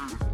beautiful.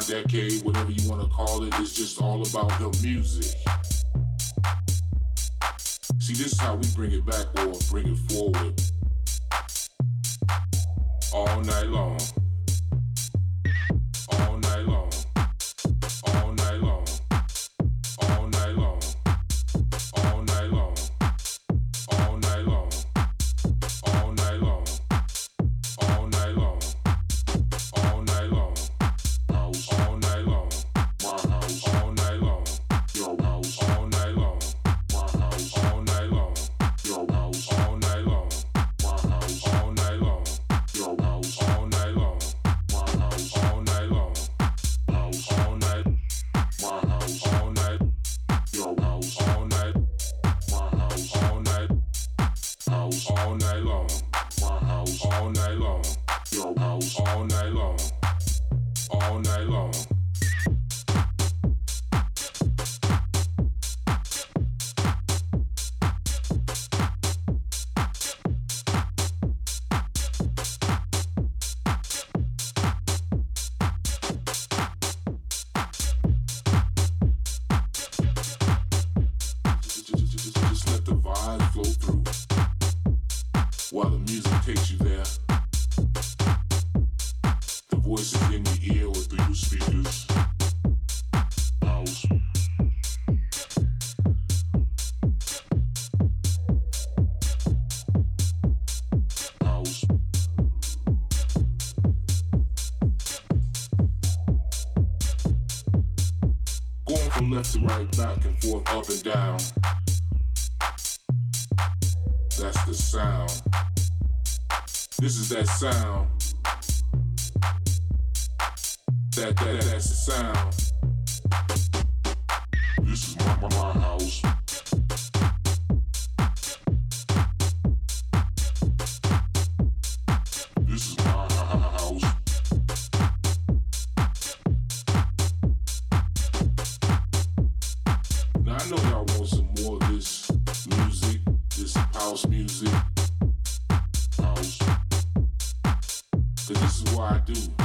my decade, whatever you want to call it, it, is just all about the music. See, this is how we bring it back or bring it forward all night long. right back and forth, up and down. That's the sound. This is that sound. do.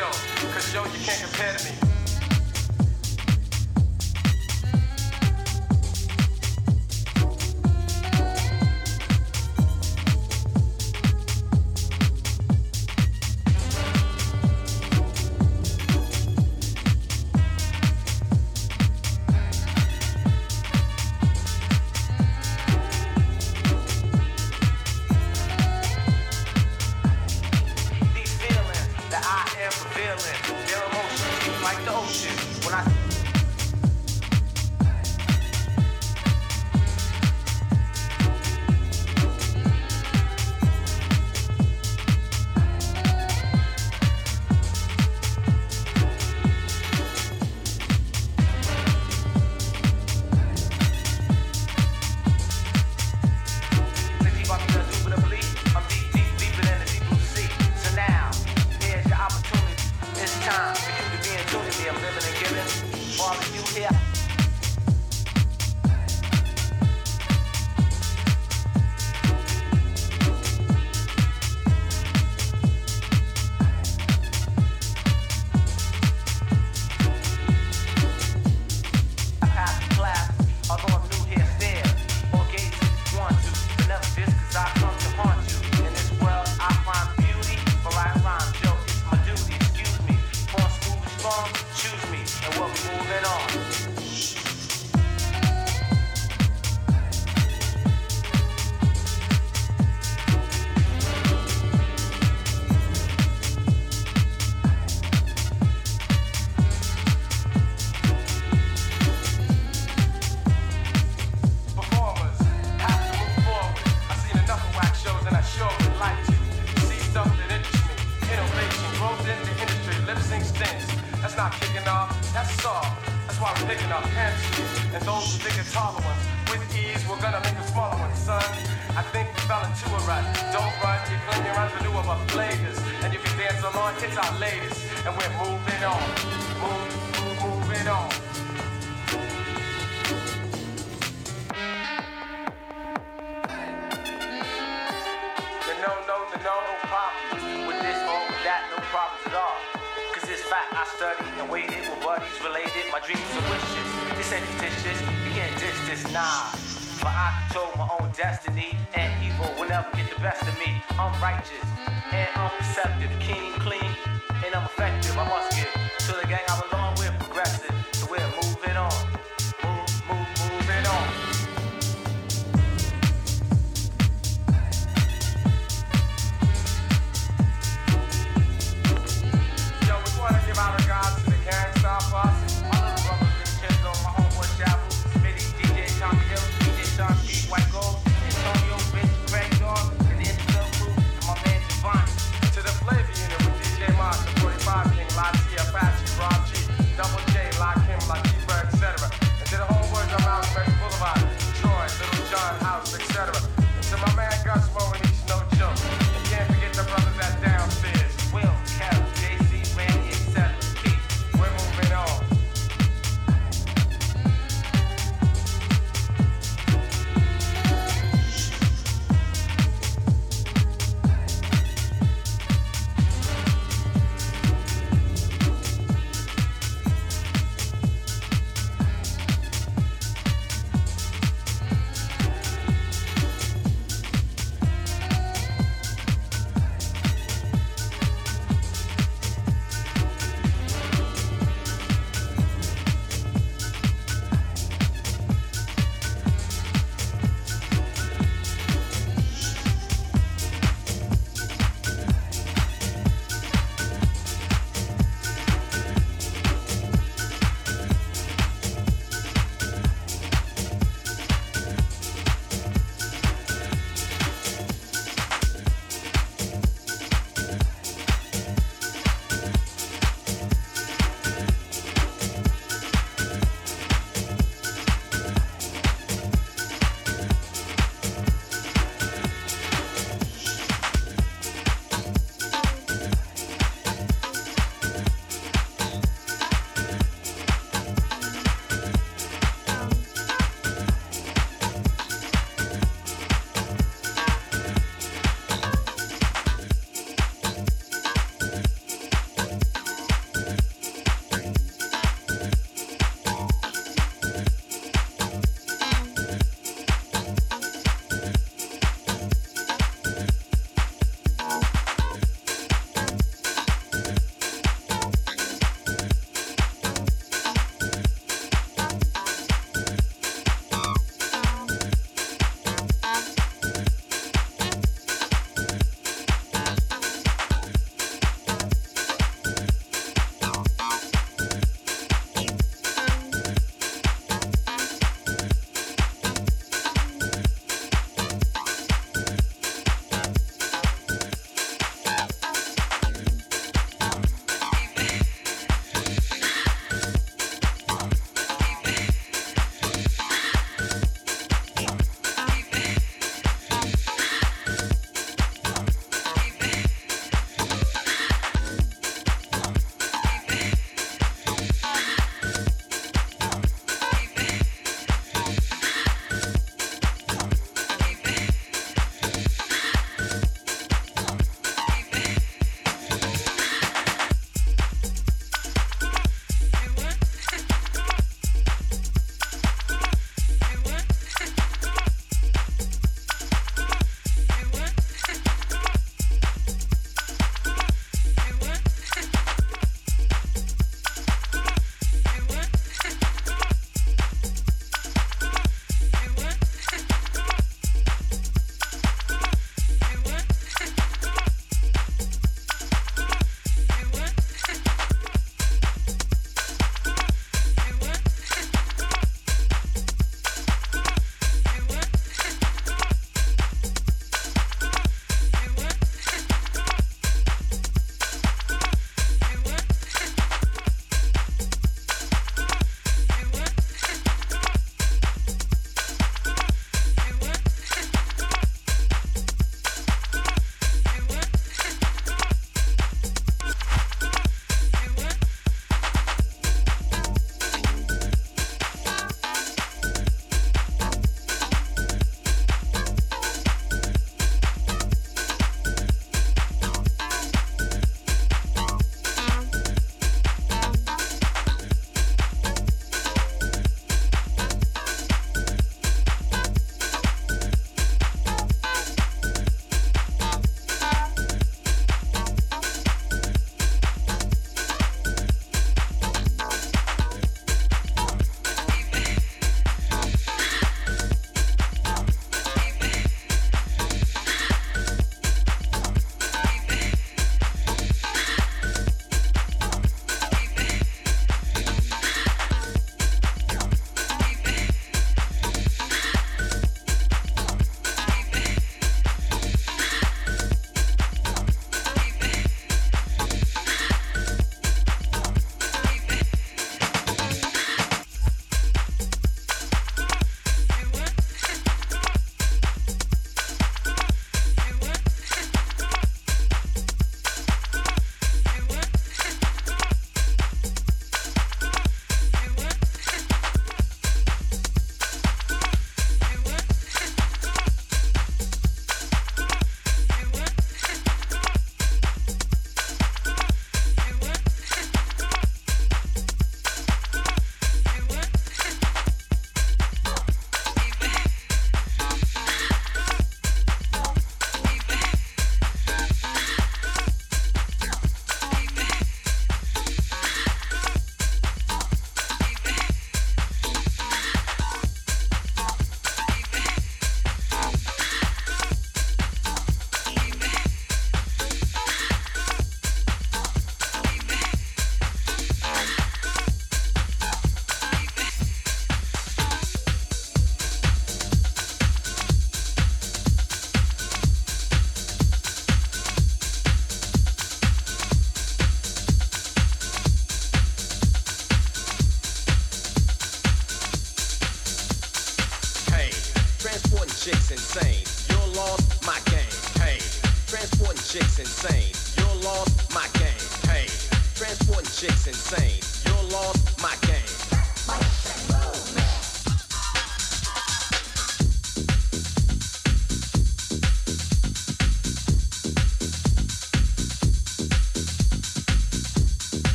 Cause yo, you can't compare to me. Not kicking off. That's soft. That's why we're picking up pencils. And those who think it's taller ones. With ease, we're gonna make the smaller ones, son. I think we fell into a rut. Don't run, you claim your revenue of our flavors. And you can dance along, it's our latest. And we're moving on. Move, move, moving on. Studied and waited with buddies related. My dreams and wishes. This ain't fictitious. You can't diss this, nah. But I control my own destiny, and evil will never get the best of me. I'm righteous and I'm perceptive, keen, clean, and I'm effective. I must give to the gang I belong